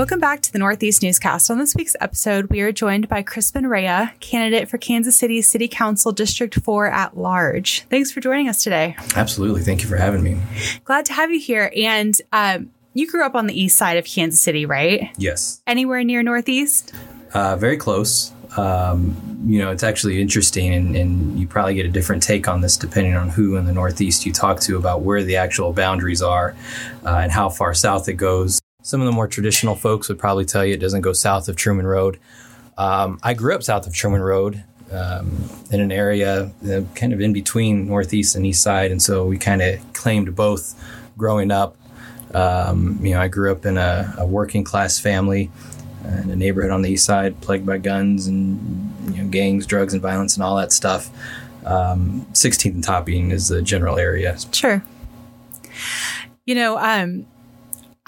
Welcome back to the Northeast Newscast. On this week's episode, we are joined by Crispin Rea, candidate for Kansas City City Council District 4 at large. Thanks for joining us today. Absolutely. Thank you for having me. Glad to have you here. And um, you grew up on the east side of Kansas City, right? Yes. Anywhere near Northeast? Uh, very close. Um, you know, it's actually interesting, and, and, you probably get a different take on this depending on who in the Northeast you talk to about where the actual boundaries are uh, and how far south it goes. Some of the more traditional folks would probably tell you it doesn't go south of Truman Road. Um, I grew up south of Truman Road um, in an area uh, kind of in between Northeast and East Side, and so we kind of claimed both growing up. Um, you know, I grew up in a, a working class family in a neighborhood on the east side plagued by guns and you know, gangs, drugs, and violence and all that stuff. Um, 16th and Topping is the general area. Sure. You know, um,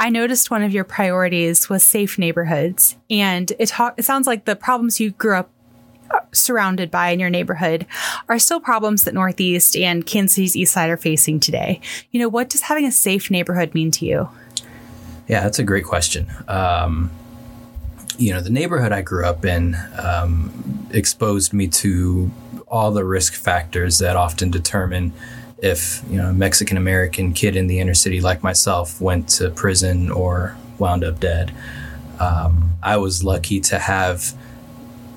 I noticed one of your priorities was safe neighborhoods, and it, it sounds like the problems you grew up uh, surrounded by in your neighborhood are still problems that Northeast and Kansas City's East Side are facing today. You know, what does having a safe neighborhood mean to you? Yeah, that's a great question. Um, you know, the neighborhood I grew up in um, exposed me to all the risk factors that often determine if you know a Mexican American kid in the inner city like myself went to prison or wound up dead. Um, I was lucky to have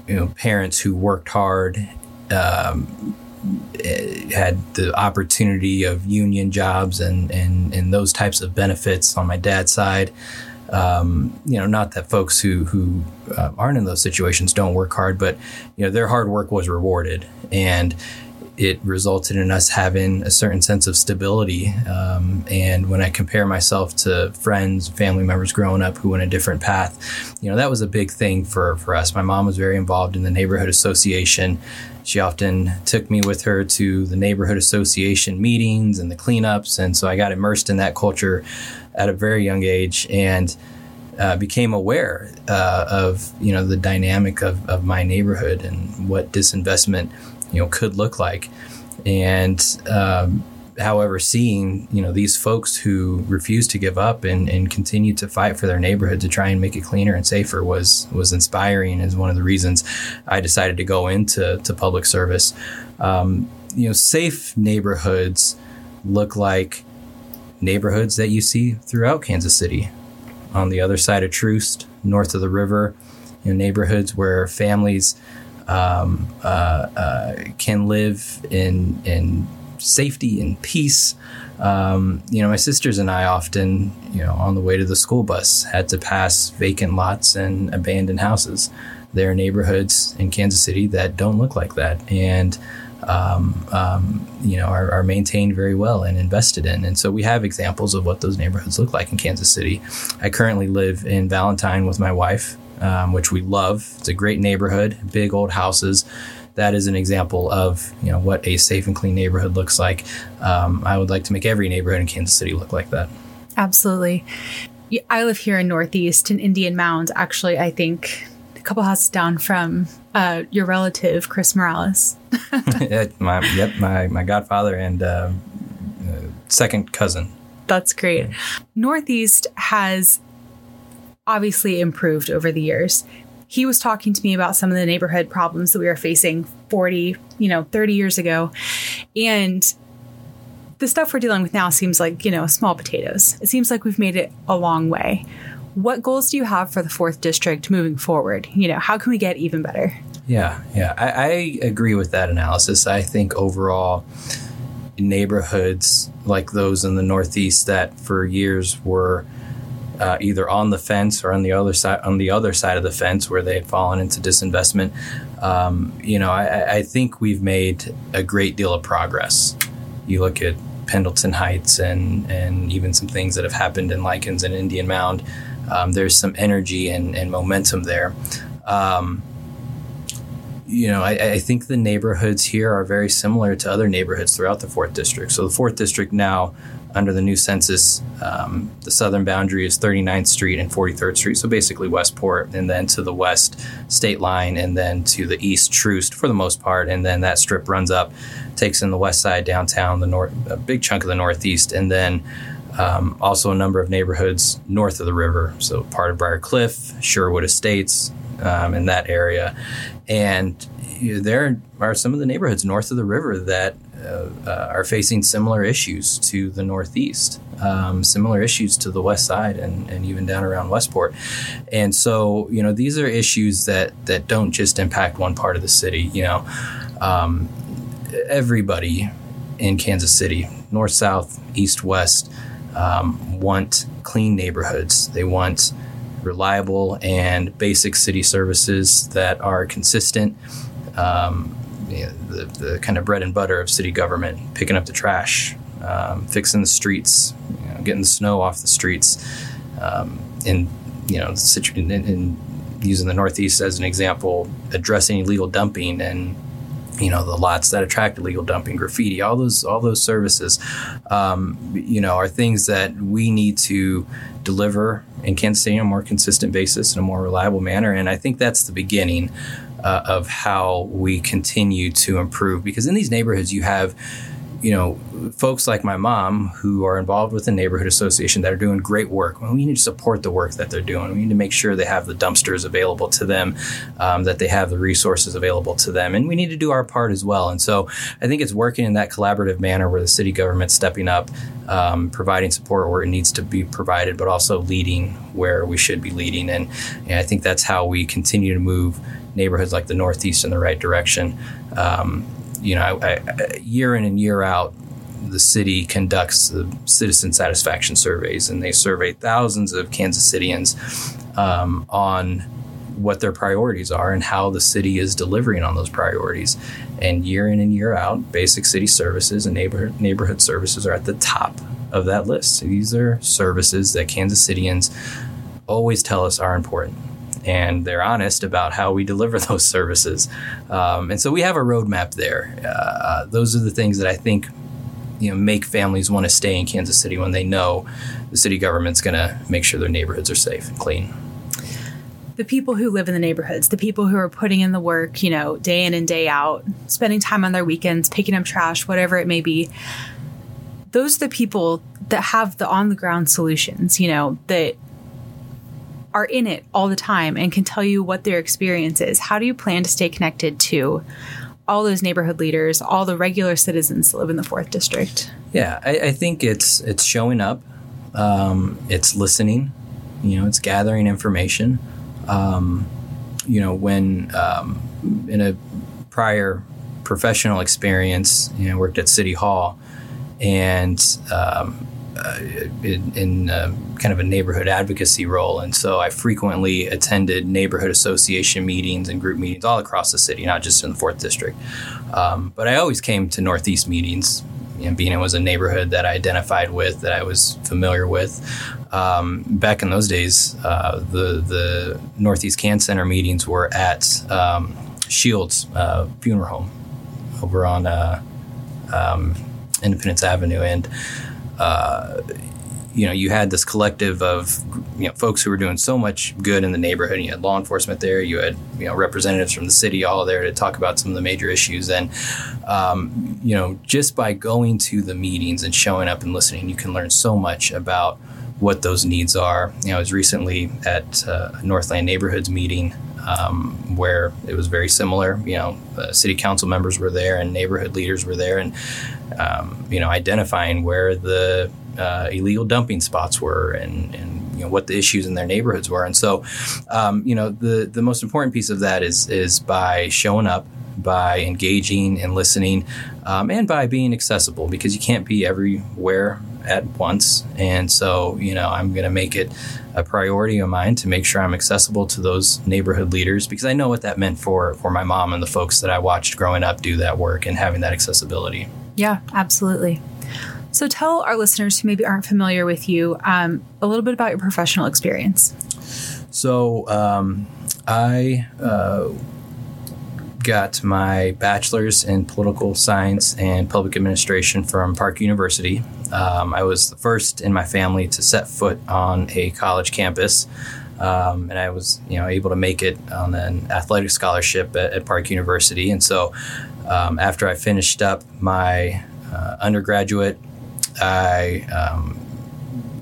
you know parents who worked hard, um, eh, had the opportunity of union jobs and, and and those types of benefits on my dad's side. Um, you know, not that folks who who uh, aren't in those situations don't work hard, but you know their hard work was rewarded, and it resulted in us having a certain sense of stability. Um, and when I compare myself to friends, family members growing up who went a different path, you know, that was a big thing for, for us. My mom was very involved in the neighborhood association. She often took me with her to the neighborhood association meetings and the cleanups. And so I got immersed in that culture at a very young age and uh, became aware uh, of you know the dynamic of, of my neighborhood and what disinvestment you know could look like and um, however seeing you know these folks who refuse to give up and, and continue to fight for their neighborhood to try and make it cleaner and safer was was inspiring is one of the reasons I decided to go into to public service um, you know safe neighborhoods look like neighborhoods that you see throughout Kansas City. On the other side of Troost, north of the river, you know, neighborhoods where families um, uh, uh, can live in in safety and peace. Um, you know, my sisters and I often, you know, on the way to the school bus, had to pass vacant lots and abandoned houses. There are neighborhoods in Kansas City that don't look like that, and um, um, you know, are, are, maintained very well and invested in. And so we have examples of what those neighborhoods look like in Kansas City. I currently live in Valentine with my wife, um, which we love. It's a great neighborhood, big old houses. That is an example of you know what a safe and clean neighborhood looks like. Um, I would like to make every neighborhood in Kansas City look like that. Absolutely. I live here in Northeast in Indian Mound. Actually, I think a couple houses down from uh, your relative Chris Morales. my, yep, my my godfather and uh, uh, second cousin. That's great. Northeast has obviously improved over the years. He was talking to me about some of the neighborhood problems that we were facing 40, you know, 30 years ago. And the stuff we're dealing with now seems like, you know, small potatoes. It seems like we've made it a long way. What goals do you have for the fourth district moving forward? You know, how can we get even better? Yeah, yeah, I, I agree with that analysis. I think overall, neighborhoods like those in the Northeast that for years were uh, either on the fence or on the other side on the other side of the fence where they had fallen into disinvestment. Um, you know, I, I, think we've made a great deal of progress. You look at Pendleton Heights and and even some things that have happened in Lykins and Indian Mound um, there's some energy and, and momentum there. Um, you know, I, I, think the neighborhoods here are very similar to other neighborhoods throughout the fourth district. So the fourth district now, under the new census, um, the southern boundary is 39th Street and 43rd Street, so basically Westport, and then to the west, State Line, and then to the east, Troost for the most part, and then that strip runs up, takes in the west side downtown, the north, a big chunk of the northeast, and then Um, also, a number of neighborhoods north of the river, so part of Briar Cliff, Sherwood Estates, um, in that area. And you know, there are some of the neighborhoods north of the river that uh, uh, are facing similar issues to the Northeast, um, similar issues to the West Side, and, and even down around Westport. And so, you know, these are issues that that don't just impact one part of the city. You know, um, everybody in Kansas City, north, south, east, west, um, want clean neighborhoods. They want reliable and basic city services that are consistent. Um, you know, the, the kind of bread and butter of city government, picking up the trash, um, fixing the streets, you know, getting the snow off the streets, um, in you know, in, in using the Northeast as an example, addressing illegal dumping and you know the lots that attract illegal dumping graffiti all those all those services um, you know are things that we need to deliver in kansas city on a more consistent basis in a more reliable manner. And i think that's the beginning uh, of how we continue to improve. Because in these neighborhoods you have you know, folks like my mom who are involved with the neighborhood association that are doing great work. We need to support the work that they're doing. We need to make sure they have the dumpsters available to them, um, that they have the resources available to them, and we need to do our part as well. And so I think it's working in that collaborative manner where the city government's stepping up, um, providing support where it needs to be provided, but also leading where we should be leading. And, and I think that's how we continue to move neighborhoods like the Northeast in the right direction. Um, you know, I, I, year in and year out, the city conducts the citizen satisfaction surveys, and they survey thousands of Kansas Cityans um, on what their priorities are and how the city is delivering on those priorities. And year in and year out, basic city services and neighborhood neighborhood services are at the top of that list. These are services that Kansas Cityans always tell us are important and they're honest about how we deliver those services. Um, and so we have a roadmap there. Uh, those are the things that I think you know make families want to stay in Kansas City when they know the city government's going to make sure their neighborhoods are safe and clean. The people who live in the neighborhoods, the people who are putting in the work, you know, day in and day out, spending time on their weekends, picking up trash, whatever it may be. Those are the people that have the on the ground solutions, you know, that are in it all the time and can tell you what their experience is. How do you plan to stay connected to all those neighborhood leaders, all the regular citizens that live in the fourth district? Yeah, I, I think it's it's showing up, um, it's listening, you know, it's gathering information. Um, you know, when um, in a prior professional experience, you know, worked at City Hall, and um, uh, in, in uh, kind of a neighborhood advocacy role. And so I frequently attended neighborhood association meetings and group meetings all across the city, not just in the fourth district. Um, but I always came to Northeast meetings. Know, being it was a neighborhood that I identified with, that I was familiar with. Um, back in those days, uh, the the Northeast Can Center meetings were at um, Shields uh, Funeral Home over on uh, um, Independence Avenue, and you know, you had this collective of you know folks who were doing so much good in the neighborhood. You had law enforcement there. You had you know representatives from the city all there to talk about some of the major issues. And um, you know, just by going to the meetings and showing up and listening, you can learn so much about what those needs are. You know, I was recently at uh, Northland Neighborhoods meeting um, where it was very similar. You know, uh, city council members were there and neighborhood leaders were there, and um, you know, identifying where the uh, illegal dumping spots were and, and you know what the issues in their neighborhoods were. And so, um, you know, the the most important piece of that is is by showing up, by engaging and listening, um, and by being accessible because you can't be everywhere at once. And so, you know, I'm going to make it a priority of mine to make sure I'm accessible to those neighborhood leaders because I know what that meant for for my mom and the folks that I watched growing up do that work and having that accessibility. Yeah, absolutely. So tell our listeners who maybe aren't familiar with you um, a little bit about your professional experience. So um, I uh, got my bachelor's in political science and public administration from Park University. Um, I was the first in my family to set foot on a college campus. Um, and I was, you know, able to make it on an athletic scholarship at, at Park University. And so, um, after I finished up my uh, undergraduate, I um,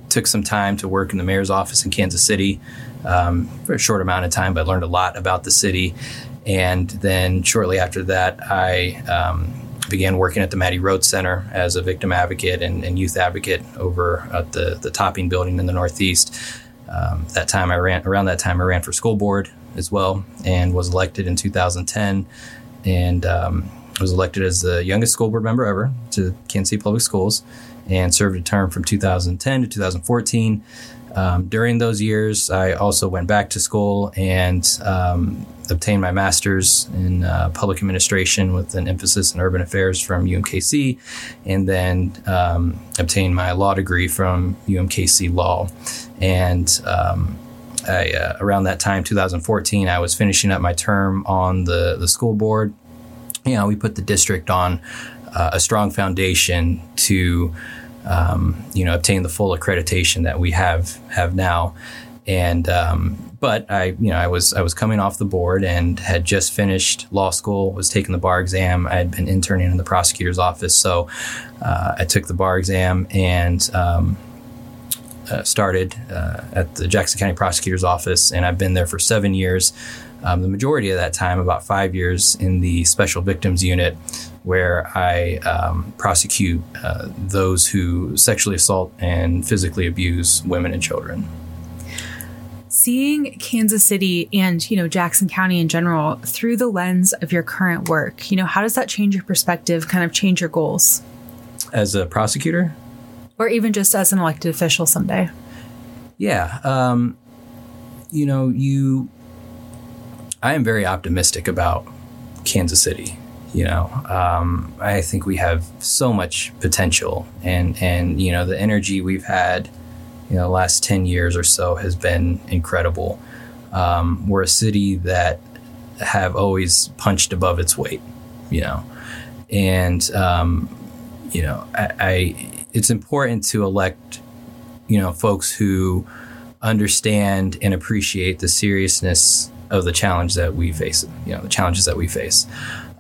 took some time to work in the mayor's office in Kansas City um, for a short amount of time, but learned a lot about the city. And then shortly after that, I um, began working at the Mattie Rhodes Center as a victim advocate and, and youth advocate over at the, the Topping building in the Northeast. Um, that time I ran around that time I ran for school board as well and was elected in 2010 and um, was elected as the youngest school board member ever to Kansas City Public Schools and served a term from 2010 to 2014. Um, during those years, I also went back to school and um, obtained my master's in uh, public administration with an emphasis in urban affairs from UMKC, and then um, obtained my law degree from UMKC Law. And um, I, uh, around that time, 2014, I was finishing up my term on the, the school board. You know, we put the district on uh, a strong foundation to um, you know obtain the full accreditation that we have have now. And um, but I you know I was I was coming off the board and had just finished law school, was taking the bar exam. I had been interning in the prosecutor's office, so uh, I took the bar exam and. Um, uh, started uh, at the Jackson County Prosecutor's Office, and I've been there for seven years. Um, the majority of that time, about five years, in the Special Victims Unit, where I um, prosecute uh, those who sexually assault and physically abuse women and children. Seeing Kansas City and you know Jackson County in general through the lens of your current work, you know how does that change your perspective? Kind of change your goals as a prosecutor, or even just as an elected official someday. Yeah, um, you know you. I am very optimistic about Kansas City you know um, i think we have so much potential and and you know the energy we've had you know the last 10 years or so has been incredible. Um, we're a city that have always punched above its weight you know and um, you know I, I it's important to elect you know folks who understand and appreciate the seriousness of the challenge that we face you know the challenges that we face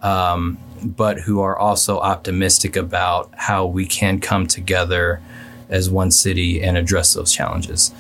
um, but who are also optimistic about how we can come together as one city and address those challenges.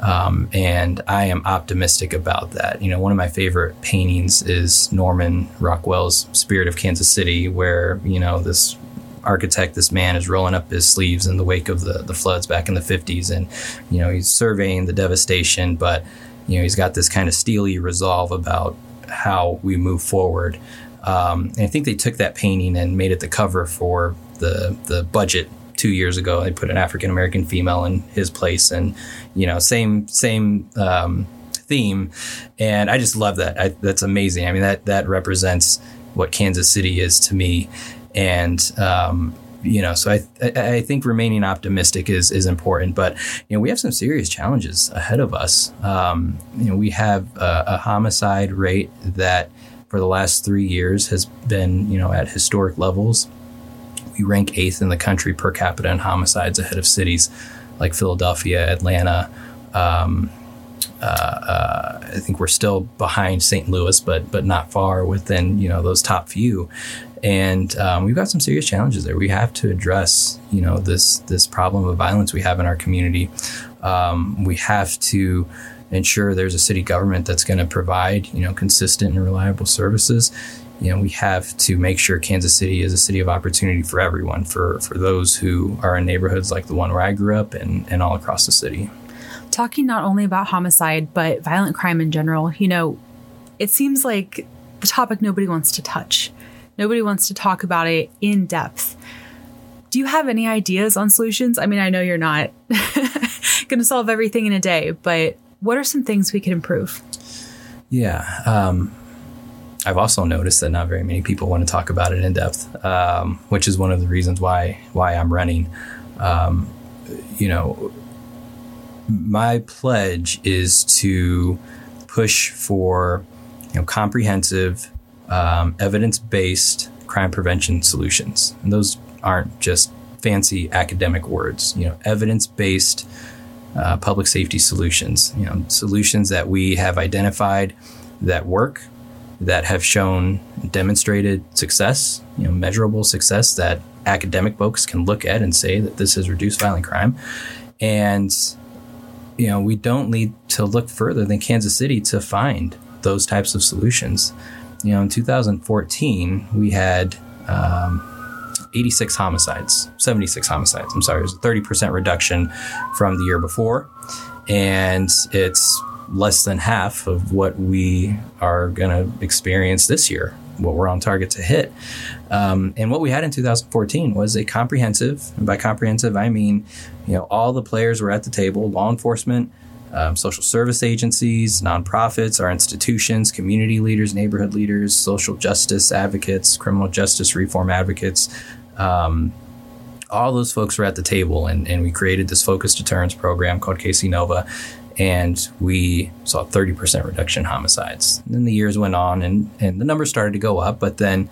Um, and I am optimistic about that. You know, one of my favorite paintings is Norman Rockwell's Spirit of Kansas City, where, you know, this architect, this man is rolling up his sleeves in the wake of the, the floods back in the 50s. And, you know, he's surveying the devastation, but, you know, he's got this kind of steely resolve about how we move forward. Um, and I think they took that painting and made it the cover for the the budget two years ago. They put an African American female in his place, and you know, same same um, theme. And I just love that. I, that's amazing. I mean, that that represents what Kansas City is to me, and um, you know, so I, I, I think remaining optimistic is is important. But you know, we have some serious challenges ahead of us. Um, you know, we have a, a homicide rate that for the last three years has been, you know, at historic levels. We rank eighth in the country per capita in homicides ahead of cities like Philadelphia, Atlanta. Um, uh, uh, I think we're still behind St. Louis, but but not far within you know those top few. And um, we've got some serious challenges there. We have to address you know this this problem of violence we have in our community. Um, we have to ensure there's a city government that's going to provide you know consistent and reliable services. You know we have to make sure Kansas City is a city of opportunity for everyone for for those who are in neighborhoods like the one where I grew up and and all across the city. Talking not only about homicide but violent crime in general you know it seems like the topic nobody wants to touch. Nobody wants to talk about it in depth. Do you have any ideas on solutions? I mean i know you're not going to solve everything in a day but what are some things we could improve? Yeah. Um, I've also noticed that not very many people want to talk about it in depth, um, which is one of the reasons why why I'm running. Um, you know, my pledge is to push for you know comprehensive, um, evidence based crime prevention solutions, and those aren't just fancy academic words. You know, evidence based uh, public safety solutions. You know, solutions that we have identified that work, that have shown demonstrated success, you know, measurable success that academic folks can look at and say that this has reduced violent crime, and you know, we don't need to look further than Kansas City to find those types of solutions. You know, in 2014, we had um, 86 homicides, 76 homicides. I'm sorry, it was a 30% reduction from the year before. And it's less than half of what we are going to experience this year, what we're on target to hit. Um, and what we had in 2014 was a comprehensive, and by comprehensive, I mean, you know, all the players were at the table, law enforcement, um, social service agencies, nonprofits, our institutions, community leaders, neighborhood leaders, social justice advocates, criminal justice reform advocates. Um, all those folks were at the table, and, and we created this focused deterrence program called KC Nova, and we saw 30% reduction in homicides. And then the years went on, and, and the numbers started to go up, but then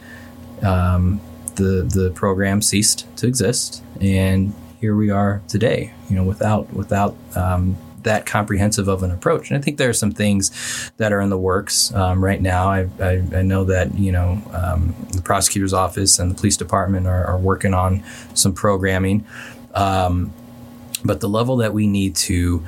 um, the the program ceased to exist, and here we are today. You know, without without um, that comprehensive of an approach. And I think there are some things that are in the works um, right now. I, I, I, know that you know um, the prosecutor's office and the police department are, are working on some programming, um, but the level that we need to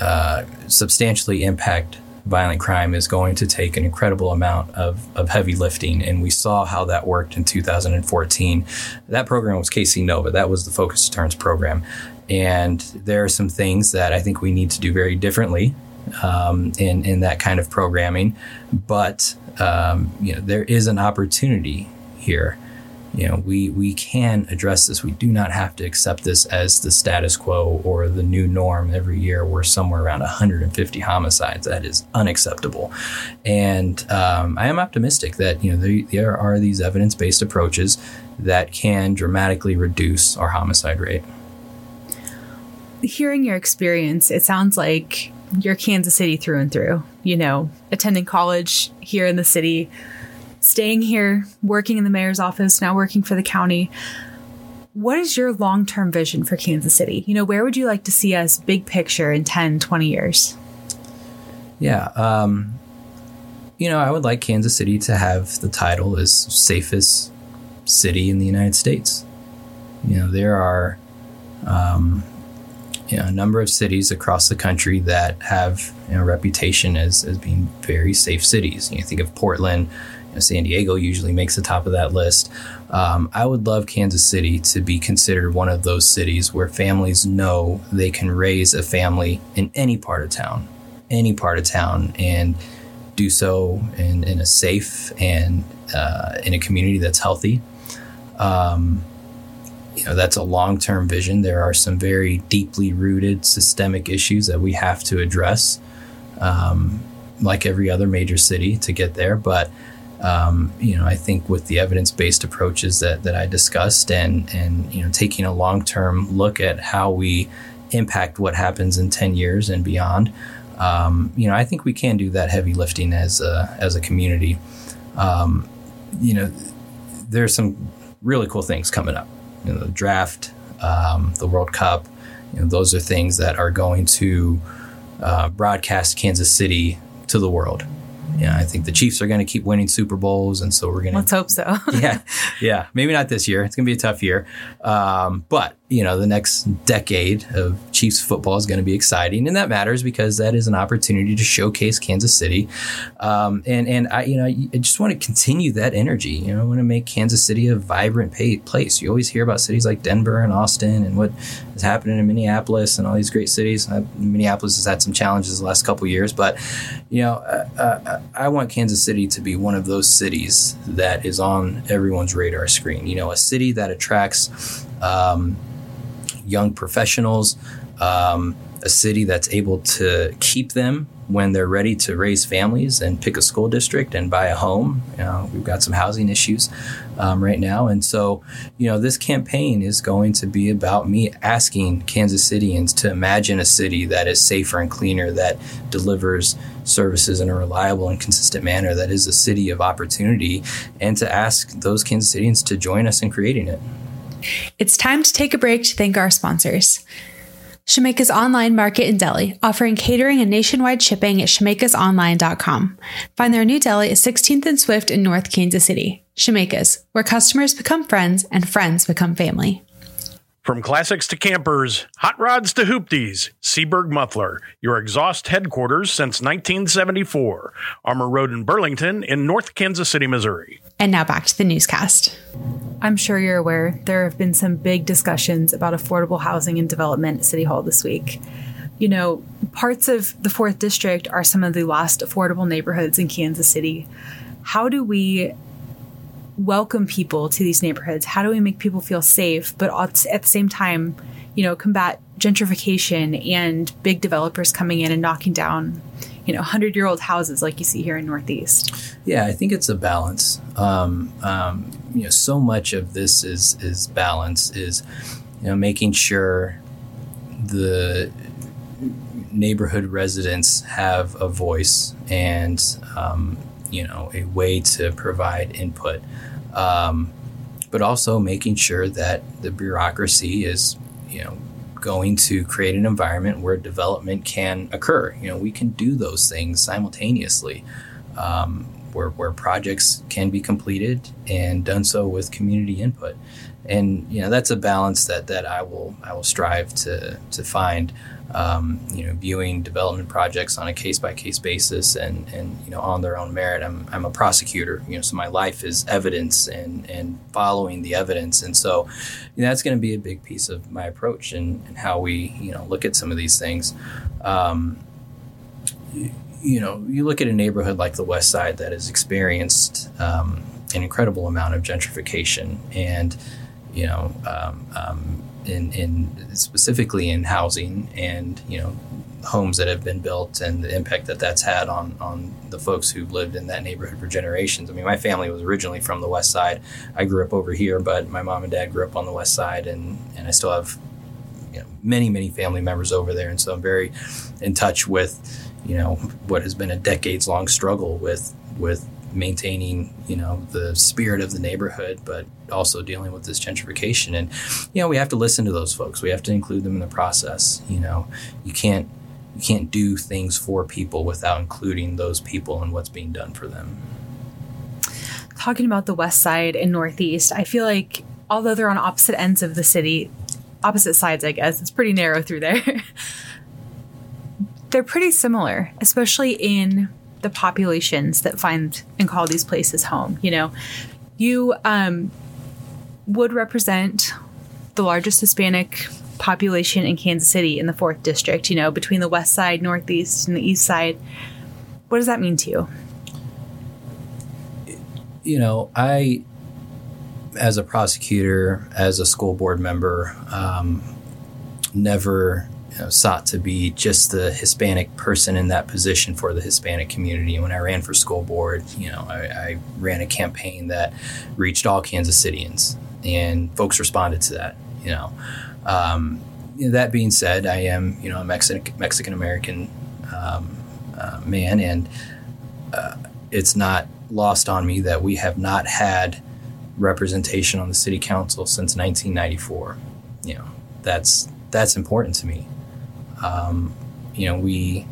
uh, substantially impact violent crime is going to take an incredible amount of, of heavy lifting. And we saw how that worked in 2014. That program was KC Nova. That was the Focus Deterrence program. And there are some things that I think we need to do very differently um, in, in that kind of programming. But, um, you know, there is an opportunity here you know, we, we can address this. We do not have to accept this as the status quo or the new norm every year. We're somewhere around 150 homicides. That is unacceptable. And um, I am optimistic that, you know, there, there are these evidence based approaches that can dramatically reduce our homicide rate. Hearing your experience, it sounds like you're Kansas City through and through. You know, attending college here in the city, staying here, working in the mayor's office, now working for the county. What is your long term vision for Kansas City? You know, where would you like to see us big picture in 10, 20 years? Yeah. Um, you know, I would like Kansas City to have the title as safest city in the United States. You know, there are um, you know, a number of cities across the country that have you know, a reputation as, as being very safe cities. You know, think of Portland, San Diego usually makes the top of that list. Um, I would love Kansas City to be considered one of those cities where families know they can raise a family in any part of town, any part of town, and do so in, in a safe and uh, in a community that's healthy. Um, you know, that's a long term vision. There are some very deeply rooted systemic issues that we have to address, um, like every other major city, to get there. But um, you know, I think with the evidence-based approaches that, that I discussed and, and, you know, taking a long-term look at how we impact what happens in 10 years and beyond, um, you know, I think we can do that heavy lifting as a, as a community. Um, you know, there's some really cool things coming up. You know, the draft, um, the World Cup, you know, those are things that are going to uh, broadcast Kansas City to the world yeah, I think the Chiefs are going to keep winning Super Bowls, and so we're going to. Let's hope so. yeah, yeah. Maybe not this year. It's going to be a tough year, um, but you know, the next decade of Chiefs football is going to be exciting, and that matters because that is an opportunity to showcase Kansas City. Um, and and I, you know, I just want to continue that energy. You know, I want to make Kansas City a vibrant place. You always hear about cities like Denver and Austin and what is happening in Minneapolis and all these great cities. Minneapolis has had some challenges the last couple years, but you know, uh, uh, I want Kansas City to be one of those cities that is on everyone's radar screen. You know, a city that attracts. Um, young professionals, um, a city that's able to keep them when they're ready to raise families and pick a school district and buy a home. You know, we've got some housing issues um, right now. And so, you know, this campaign is going to be about me asking Kansas Cityans to imagine a city that is safer and cleaner, that delivers services in a reliable and consistent manner, that is a city of opportunity, and to ask those Kansas Cityans to join us in creating it. It's time to take a break to thank our sponsors. Shemeka's Online Market in Deli, offering catering and nationwide shipping at shemekasonline.com. Find their new deli at 16th and Swift in North Kansas City. Shemeka's, where customers become friends and friends become family. From classics to campers, hot rods to hoopties, Seaberg Muffler, your exhaust headquarters since 1974. Armour Road in Burlington in North Kansas City, Missouri. And now back to the newscast. I'm sure you're aware there have been some big discussions about affordable housing and development at City Hall this week. You know, parts of the 4th District are some of the last affordable neighborhoods in Kansas City. How do we welcome people to these neighborhoods? How do we make people feel safe, but at the same time, you know, combat gentrification and big developers coming in and knocking down, you know, hundred year old houses like you see here in Northeast? Yeah, I think it's a balance. Um, um, you know, so much of this is is balance is, you know, making sure the neighborhood residents have a voice and um, you know a way to provide input um, but also making sure that the bureaucracy is, you know, going to create an environment where development can occur. You know, we can do those things simultaneously, um, where where projects can be completed and done so with community input. And you know, that's a balance that that I will I will strive to to find um, you know, viewing development projects on a case by case basis and, and, you know, on their own merit. I'm, I'm a prosecutor, you know, so my life is evidence and, and following the evidence. And so you know, that's going to be a big piece of my approach and, and how we, you know, look at some of these things. Um, you, know, you look at a neighborhood like the West Side that has experienced um, an incredible amount of gentrification and, you know, um, um in, in specifically in housing and you know homes that have been built and the impact that that's had on on the folks who've lived in that neighborhood for generations. I mean, my family was originally from the west side. I grew up over here, but my mom and dad grew up on the west side, and and I still have you know many many family members over there, and so I'm very in touch with you know what has been a decades long struggle with with maintaining you know the spirit of the neighborhood but also dealing with this gentrification. And you know we have to listen to those folks. We have to include them in the process you know. You can't you can't do things for people without including those people and what's being done for them. Talking about the west side and northeast i feel like although they're on opposite ends of the city opposite sides i guess it's pretty narrow through there they're pretty similar especially in the populations that find and call these places home. You know, you um, would represent the largest Hispanic population in Kansas City in the fourth district, you know, between the west side, northeast, and the east side. What does that mean to you? You know, I, as a prosecutor, as a school board member, um, never know, sought to be just the Hispanic person in that position for the Hispanic community. When I ran for school board, you know, I, I ran a campaign that reached all Kansas Cityans, and folks responded to that. You know, um, that being said, I am you know a Mexican Mexican American um, uh, man, and uh, it's not lost on me that we have not had representation on the city council since 1994. You know, that's that's important to me um, you know, we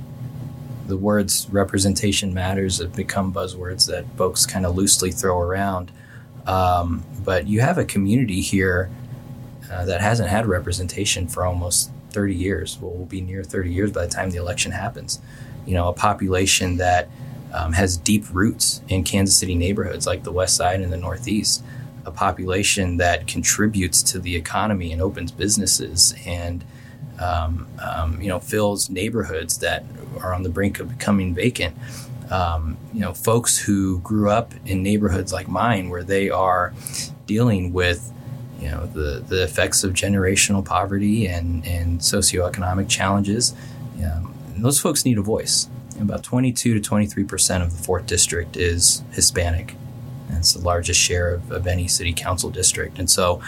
the words representation matters have become buzzwords that folks kind of loosely throw around. Um, but you have a community here uh, that hasn't had representation for almost 30 years. Well, we'll be near 30 years by the time the election happens. You know, a population that um, has deep roots in Kansas City neighborhoods like the West Side and the Northeast. A population that contributes to the economy and opens businesses and um, um, you know, fills neighborhoods that are on the brink of becoming vacant. Um, you know, folks who grew up in neighborhoods like mine, where they are dealing with, you know, the, the effects of generational poverty and, and socioeconomic challenges. Um, those folks need a voice. About 22 to 23 percent of the fourth district is Hispanic. It's the largest share of, of any city council district, and so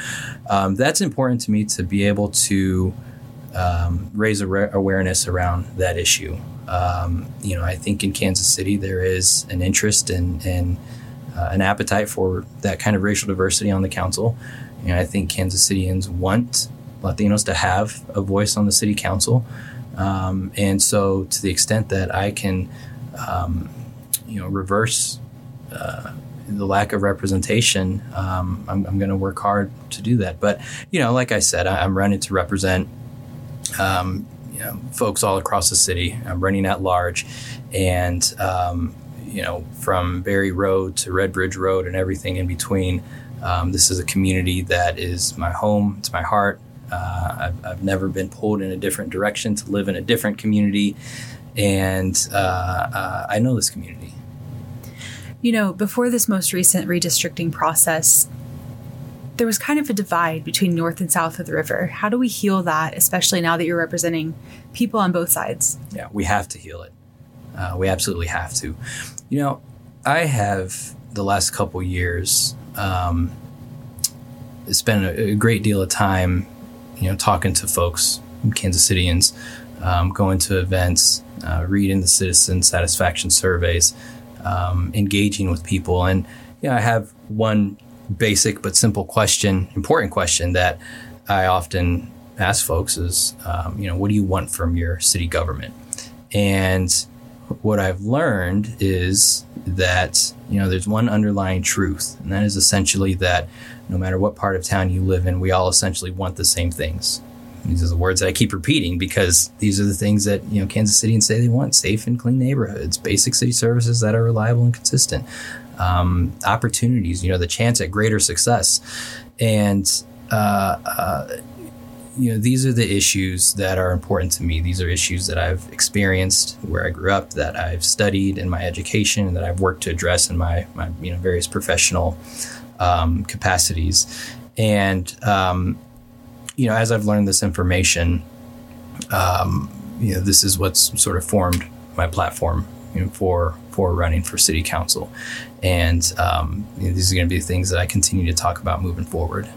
um, that's important to me to be able to um, raise awareness around that issue. Um, you know, I think in Kansas City there is an interest and in, uh, an appetite for that kind of racial diversity on the council. You know, I think Kansas Cityans want Latinos to have a voice on the city council, um, and so to the extent that I can, um, you know, reverse. Uh, the lack of representation, um, I'm, I'm going to work hard to do that. But you know, like I said, I, am running to represent um, you know, folks all across the city. I'm running at large, and um, you know, from Berry Road to Red Bridge Road and everything in between. Um, this is a community that is my home. It's my heart. Uh, I've, I've, never been pulled in a different direction to live in a different community, and uh, uh, I know this community. You know, before this most recent redistricting process, there was kind of a divide between north and south of the river. How do we heal that, especially now that you're representing people on both sides? Yeah, we have to heal it. Uh, we absolutely have to. You know, I have the last couple years um, spent a, a, great deal of time, you know, talking to folks, Kansas Cityans, um, going to events, uh, reading the citizen satisfaction surveys, um, engaging with people, and you know, I have one basic but simple question, important question that I often ask folks is, um, you know, what do you want from your city government? And what I've learned is that you know there's one underlying truth, and that is essentially that no matter what part of town you live in, we all essentially want the same things. These are the words that I keep repeating because these are the things that you know Kansas Cityans say they want: safe and clean neighborhoods, basic city services that are reliable and consistent, um, opportunities. You know, the chance at greater success, and uh, uh, you know, these are the issues that are important to me. These are issues that I've experienced where I grew up, that I've studied in my education, that I've worked to address in my, my you know various professional um, capacities. And um, you know, as I've learned this information, um, you know, this is what's sort of formed my platform you know, for for running for city council, and um, you know, these are going to be things that I continue to talk about moving forward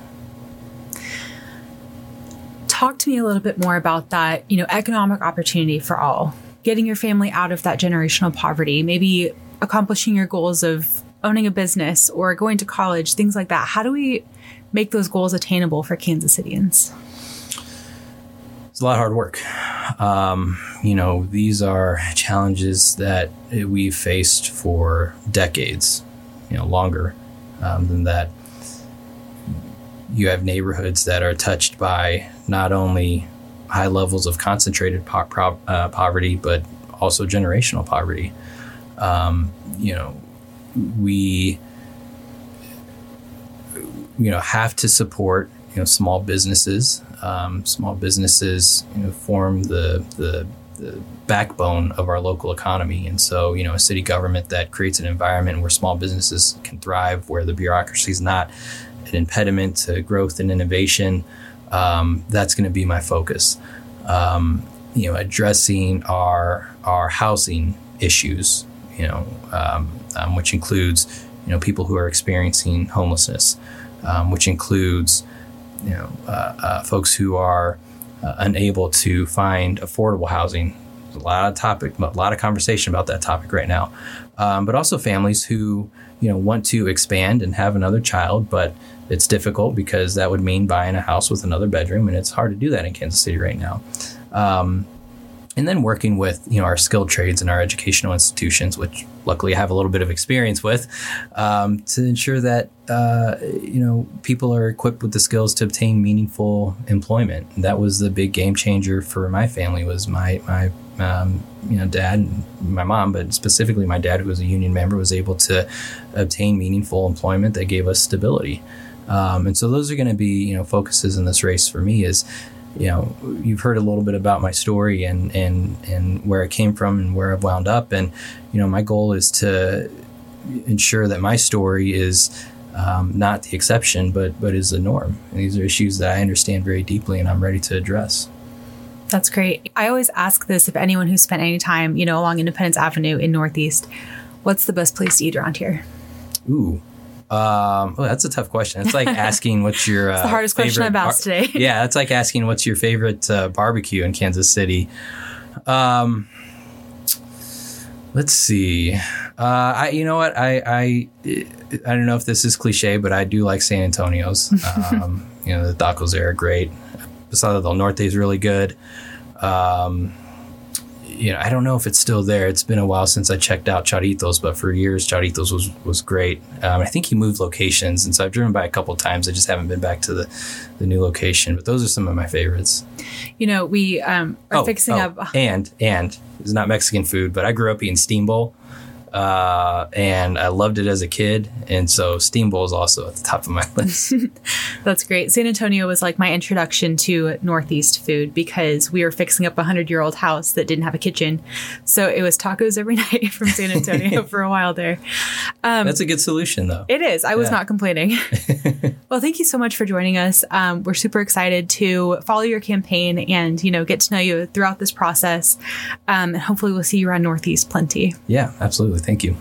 talk to me a little bit more about that, you know, economic opportunity for all, getting your family out of that generational poverty, maybe accomplishing your goals of owning a business or going to college, things like that. How do we make those goals attainable for Kansas Cityans? It's a lot of hard work. Um, you know, these are challenges that we've faced for decades, you know, longer um, than that you have neighborhoods that are touched by not only high levels of concentrated po- pro- uh, poverty, but also generational poverty. Um, you know, we you know have to support you know small businesses. Um, small businesses you know form the, the the backbone of our local economy, and so you know a city government that creates an environment where small businesses can thrive, where the bureaucracy is not an impediment to growth and innovation, um, that's going to be my focus. Um, you know, addressing our our housing issues, you know, um, um which includes you know people who are experiencing homelessness, um, which includes you know uh, uh, folks who are uh, unable to find affordable housing. There's a lot of topic, a lot of conversation about that topic right now, um, but also families who you know want to expand and have another child, but it's difficult because that would mean buying a house with another bedroom, and it's hard to do that in Kansas City right now. Um, and then working with you know our skilled trades and our educational institutions, which luckily I have a little bit of experience with, um, to ensure that uh, you know people are equipped with the skills to obtain meaningful employment. And that was the big game changer for my family. Was my my um, you know dad and my mom, but specifically my dad, who was a union member, was able to obtain meaningful employment that gave us stability. Um, and so those are going to be you know focuses in this race for me is you know you've heard a little bit about my story and and and where I came from and where I've wound up and you know my goal is to ensure that my story is um, not the exception but but is the norm and these are issues that I understand very deeply and I'm ready to address. That's great. I always ask this of anyone who spent any time, you know, along Independence Avenue in Northeast. What's the best place to eat around here? Ooh, um, well, that's a tough question. It's like asking what's your uh, the hardest question I've asked bar- today. yeah, it's like asking what's your favorite uh, barbecue in Kansas City. Um, let's see. Uh, I, you know what? I, I, I don't know if this is cliche, but I do like San Antonio's. Um, you know, the tacos there are great. Pasado del Norte is really good. Um, you know, I don't know if it's still there. It's been a while since I checked out Charitos, but for years, Charitos was was great. Um, I think he moved locations, and so I've driven by a couple times. I just haven't been back to the the new location. But those are some of my favorites. You know, we um, are oh, fixing oh, up. and and it's not Mexican food, but I grew up eating Steamboat. Uh, and I loved it as a kid, and so Steamboat is also at the top of my list. That's great. San Antonio was like my introduction to Northeast food because we were fixing up a hundred year old house that didn't have a kitchen, so it was tacos every night from San Antonio for a while there. That's a good solution, though. It is. I was Yeah. not complaining. well, thank you so much for joining us. Um, we're super excited to follow your campaign and you know get to know you throughout this process. Um, and hopefully, we'll see you around Northeast plenty. yeah, absolutely. Thank you.